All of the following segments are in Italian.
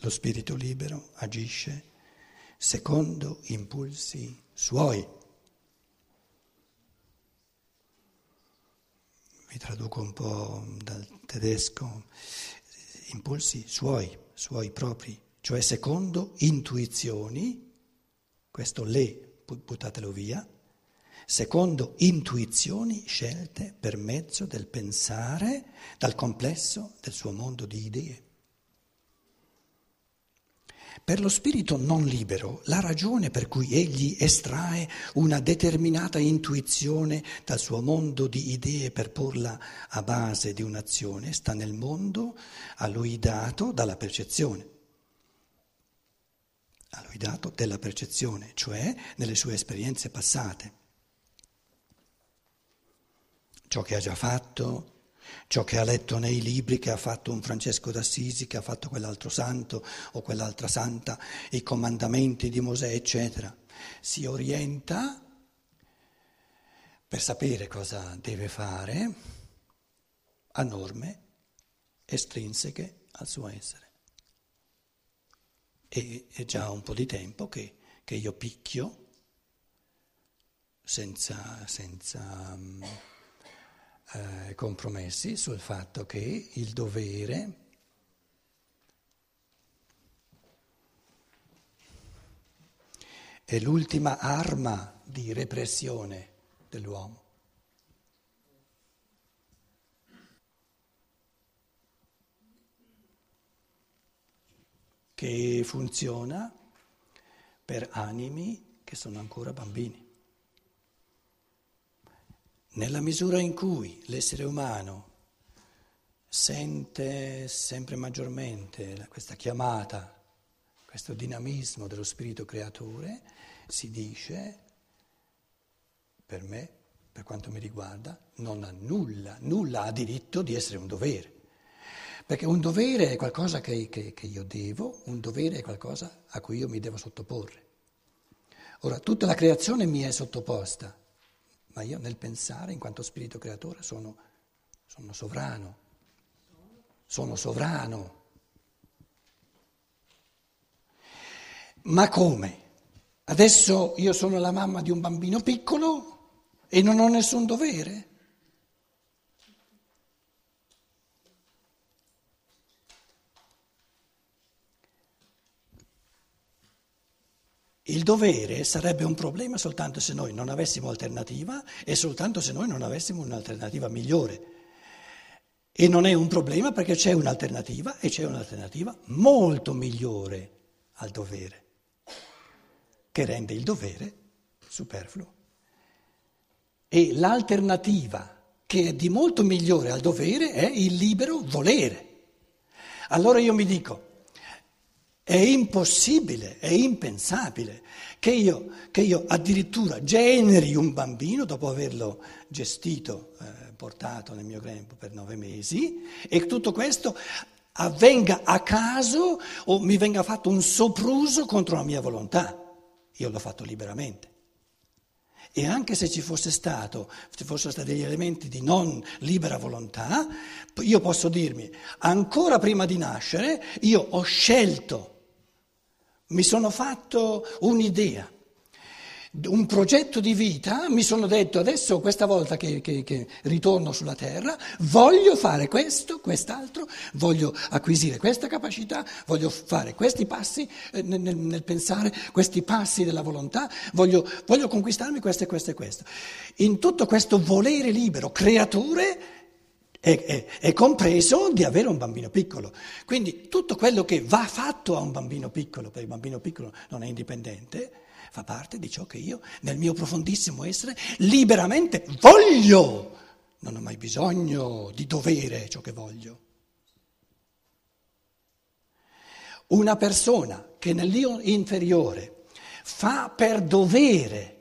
Lo spirito libero agisce secondo impulsi suoi. Vi traduco un po' dal tedesco, impulsi suoi, suoi propri, cioè secondo intuizioni, questo le, buttatelo via, secondo intuizioni scelte per mezzo del pensare dal complesso del suo mondo di idee. Per lo spirito non libero, la ragione per cui egli estrae una determinata intuizione dal suo mondo di idee per porla a base di un'azione sta nel mondo a lui dato dalla percezione. A lui dato della percezione, cioè nelle sue esperienze passate. Ciò che ha già fatto, ciò che ha letto nei libri che ha fatto un Francesco d'Assisi, che ha fatto quell'altro santo o quell'altra santa, i comandamenti di Mosè, eccetera. Si orienta per sapere cosa deve fare a norme estrinseche al suo essere. E è già un po' di tempo che, che io picchio senza, senza eh, compromessi sul fatto che il dovere è l'ultima arma di repressione dell'uomo. che funziona per animi che sono ancora bambini. Nella misura in cui l'essere umano sente sempre maggiormente questa chiamata, questo dinamismo dello spirito creatore, si dice, per me, per quanto mi riguarda, non ha nulla, nulla ha diritto di essere un dovere. Perché un dovere è qualcosa che, che, che io devo, un dovere è qualcosa a cui io mi devo sottoporre. Ora, tutta la creazione mi è sottoposta, ma io nel pensare, in quanto spirito creatore, sono, sono sovrano. Sono sovrano. Ma come? Adesso io sono la mamma di un bambino piccolo e non ho nessun dovere? Il dovere sarebbe un problema soltanto se noi non avessimo alternativa e soltanto se noi non avessimo un'alternativa migliore. E non è un problema perché c'è un'alternativa e c'è un'alternativa molto migliore al dovere, che rende il dovere superfluo. E l'alternativa che è di molto migliore al dovere è il libero volere. Allora io mi dico, è impossibile, è impensabile che io, che io, addirittura generi un bambino dopo averlo gestito, eh, portato nel mio grembo per nove mesi e tutto questo avvenga a caso o mi venga fatto un sopruso contro la mia volontà. Io l'ho fatto liberamente. E anche se ci stato, ci fossero stati degli elementi di non libera volontà, io posso dirmi, ancora prima di nascere, io ho scelto mi sono fatto un'idea, un progetto di vita, mi sono detto adesso questa volta che, che, che, ritorno sulla terra voglio fare questo, quest'altro, voglio acquisire questa capacità, voglio fare questi passi eh, nel, nel, pensare, questi passi della volontà, voglio, voglio conquistarmi questo e questo e questo. In tutto questo volere libero, creatore, è, è, è, compreso di avere un bambino piccolo. Quindi tutto quello che va fatto a un bambino piccolo, perché il bambino piccolo non è indipendente, fa parte di ciò che io, nel mio profondissimo essere, liberamente voglio. Non ho mai bisogno di dovere ciò che voglio. Una persona che nell'io inferiore fa per dovere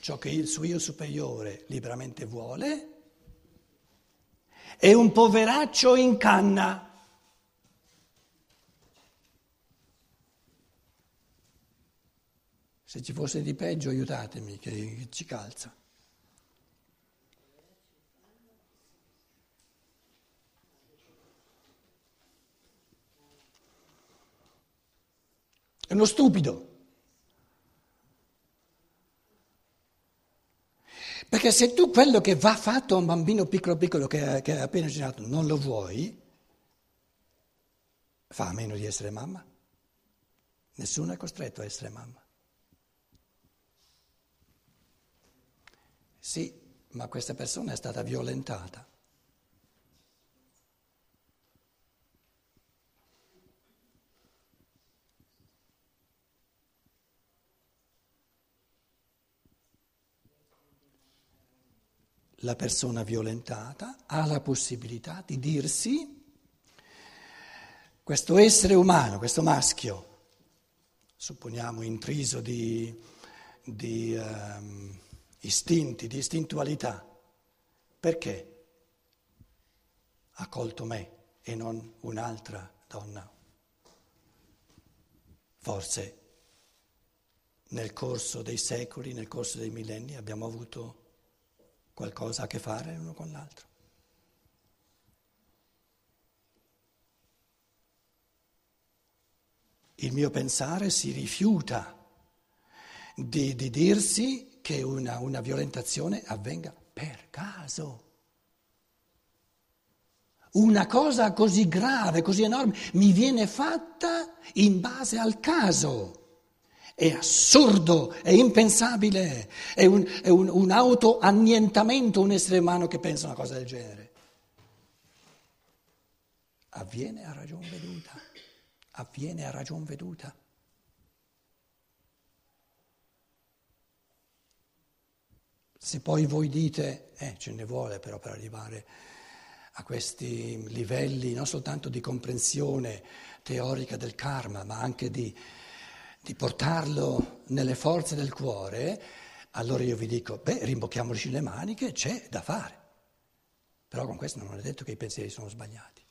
ciò che il suo io superiore liberamente vuole, è un poveraccio in canna. Se ci fosse di peggio aiutatemi che ci calza. è uno stupido. Perché se tu quello che va fatto a un bambino piccolo piccolo che, che è appena generato non lo vuoi, fa a meno di essere mamma. Nessuno è costretto a essere mamma. Sì, ma questa persona è stata violentata. La persona violentata ha la possibilità di dirsi questo essere umano, questo maschio, supponiamo intriso di, di um, istinti, di istintualità, perché ha colto me e non un'altra donna? Forse nel corso dei secoli, nel corso dei millenni abbiamo avuto qualcosa a che fare l'uno con l'altro. Il mio pensare si rifiuta di, di dirsi che una, una violentazione avvenga per caso. Una cosa così grave, così enorme, mi viene fatta in base al caso. È assurdo, è impensabile, è un, è un, un autoannientamento un essere umano che pensa una cosa del genere. Avviene a ragion veduta avviene a ragion veduta. Se poi voi dite, eh, ce ne vuole però per arrivare a questi livelli non soltanto di comprensione teorica del karma, ma anche di, di portarlo nelle forze del cuore, allora io vi dico, beh, rimbocchiamoci le maniche, c'è da fare. Però con questo non è detto che i pensieri sono sbagliati.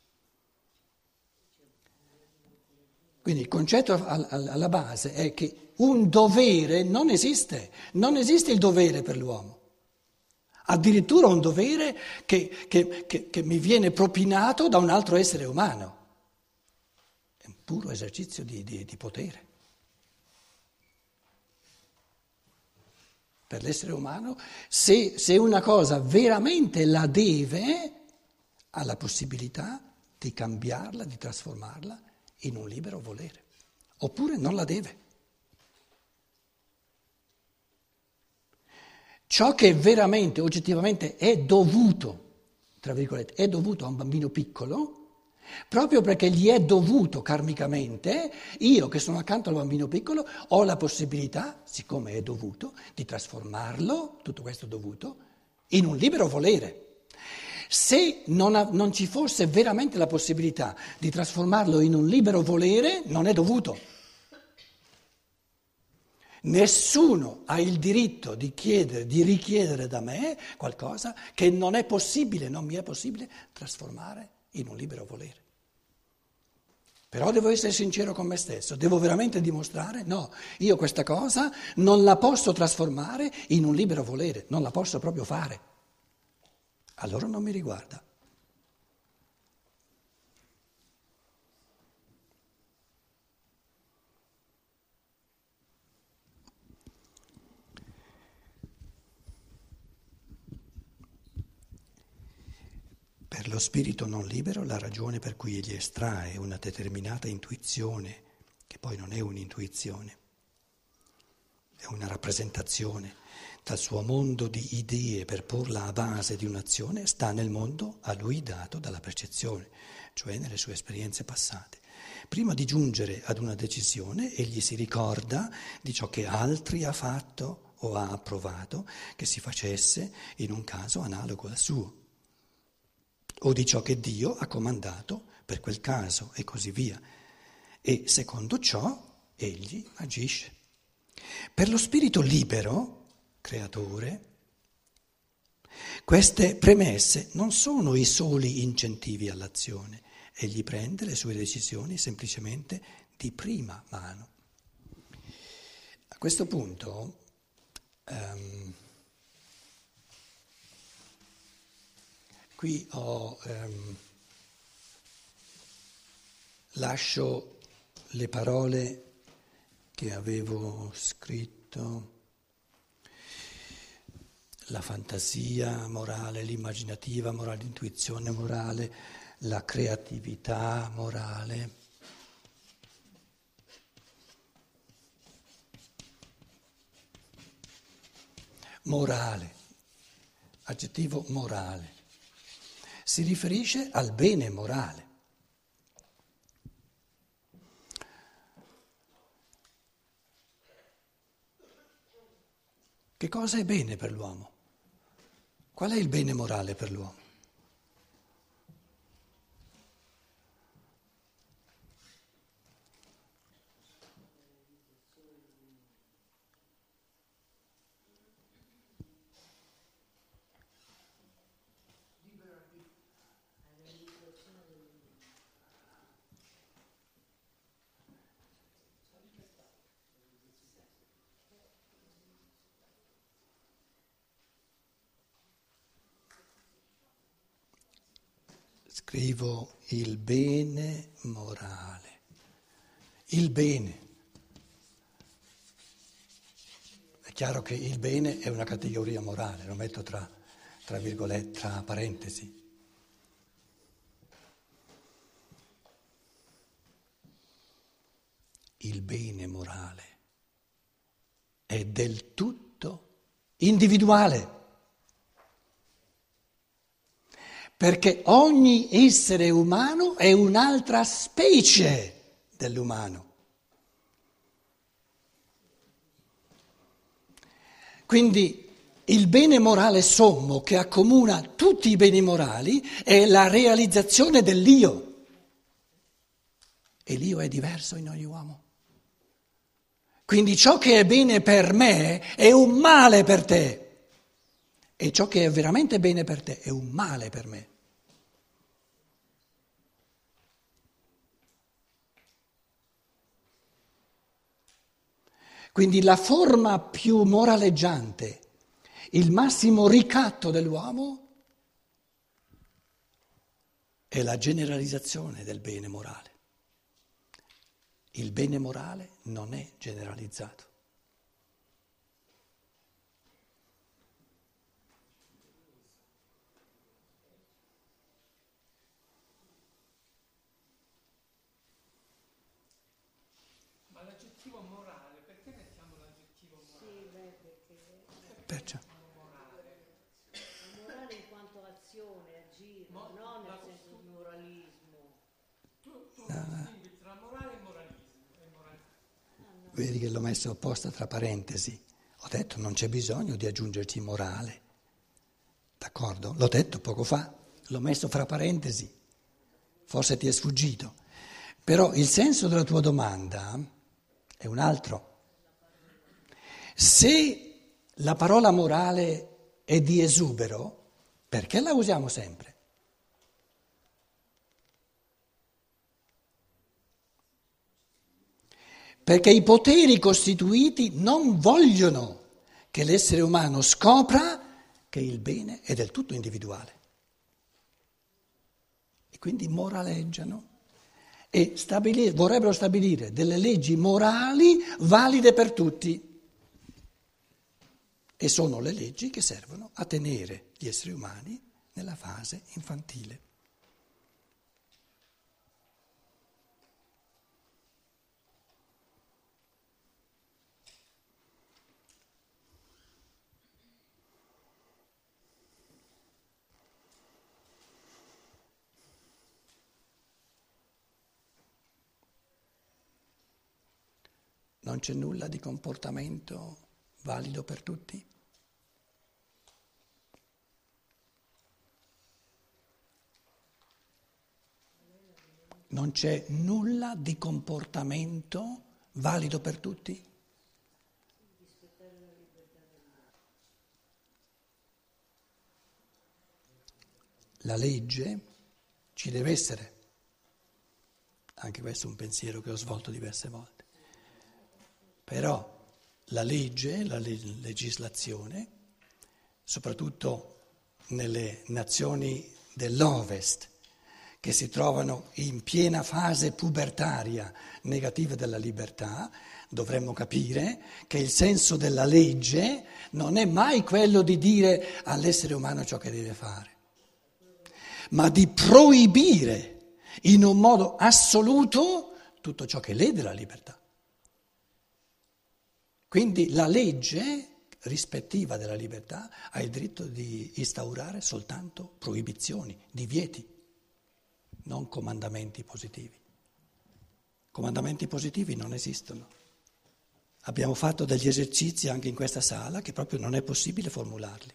Quindi il concetto alla base è che un dovere non esiste, non esiste il dovere per l'uomo. Addirittura un dovere che, che, che, che mi viene propinato da un altro essere umano. È un puro esercizio di, di, di potere. Per l'essere umano, se, se una cosa veramente la deve, ha la possibilità di cambiarla, di trasformarla in un libero volere, oppure non la deve. Ciò che veramente, oggettivamente è dovuto, tra virgolette, è dovuto a un bambino piccolo, proprio perché gli è dovuto karmicamente, io che sono accanto al bambino piccolo ho la possibilità, siccome è dovuto, di trasformarlo, tutto questo dovuto, in un libero volere. Se non, ha, non ci fosse veramente la possibilità di trasformarlo in un libero volere, non è dovuto. Nessuno ha il diritto di chiedere, di richiedere da me qualcosa che non è possibile, non mi è possibile trasformare in un libero volere. Però devo essere sincero con me stesso, devo veramente dimostrare, no, io questa cosa non la posso trasformare in un libero volere, non la posso proprio fare allora non mi riguarda. Per lo spirito non libero la ragione per cui egli estrae una determinata intuizione, che poi non è un'intuizione, è una rappresentazione dal suo mondo di idee per porla a base di un'azione, sta nel mondo a lui dato dalla percezione, cioè nelle sue esperienze passate. Prima di giungere ad una decisione, egli si ricorda di ciò che altri ha fatto o ha approvato che si facesse in un caso analogo al suo, o di ciò che Dio ha comandato per quel caso e così via. E secondo ciò egli agisce. Per lo spirito libero, creatore, queste premesse non sono i soli incentivi all'azione, egli prende le sue decisioni semplicemente di prima mano. A questo punto um, qui ho, um, lascio le parole che avevo scritto la fantasia morale, l'immaginativa morale, l'intuizione morale, la creatività morale. Morale, aggettivo morale, si riferisce al bene morale. Che cosa è bene per l'uomo? Qual è il bene morale per l'uomo? Scrivo il bene morale. Il bene. È chiaro che il bene è una categoria morale, lo metto tra, tra tra parentesi. Il bene morale è del tutto individuale. Perché ogni essere umano è un'altra specie dell'umano. Quindi il bene morale sommo che accomuna tutti i beni morali è la realizzazione dell'io. E l'io è diverso in ogni uomo. Quindi ciò che è bene per me è un male per te. E ciò che è veramente bene per te è un male per me. Quindi la forma più moraleggiante, il massimo ricatto dell'uomo è la generalizzazione del bene morale. Il bene morale non è generalizzato. Perciò. La morale in quanto azione, agire, non nel senso di moralismo. Tu, tu no. tra morale e moralismo. E moralismo. Vedi che l'ho messo apposta tra parentesi. Ho detto non c'è bisogno di aggiungerci morale. D'accordo? L'ho detto poco fa, l'ho messo fra parentesi. Forse ti è sfuggito. Però il senso della tua domanda è un altro. Se la parola morale è di esubero, perché la usiamo sempre? Perché i poteri costituiti non vogliono che l'essere umano scopra che il bene è del tutto individuale. E quindi moraleggiano e stabilire, vorrebbero stabilire delle leggi morali valide per tutti e sono le leggi che servono a tenere gli esseri umani nella fase infantile. Non c'è nulla di comportamento valido per tutti? Non c'è nulla di comportamento valido per tutti? La legge ci deve essere. Anche questo è un pensiero che ho svolto diverse volte. Però la legge, la legislazione, soprattutto nelle nazioni dell'Ovest, che si trovano in piena fase pubertaria negativa della libertà, dovremmo capire che il senso della legge non è mai quello di dire all'essere umano ciò che deve fare, ma di proibire in un modo assoluto tutto ciò che lede la libertà. Quindi la legge rispettiva della libertà ha il diritto di instaurare soltanto proibizioni, divieti, non comandamenti positivi. Comandamenti positivi non esistono. Abbiamo fatto degli esercizi anche in questa sala che proprio non è possibile formularli.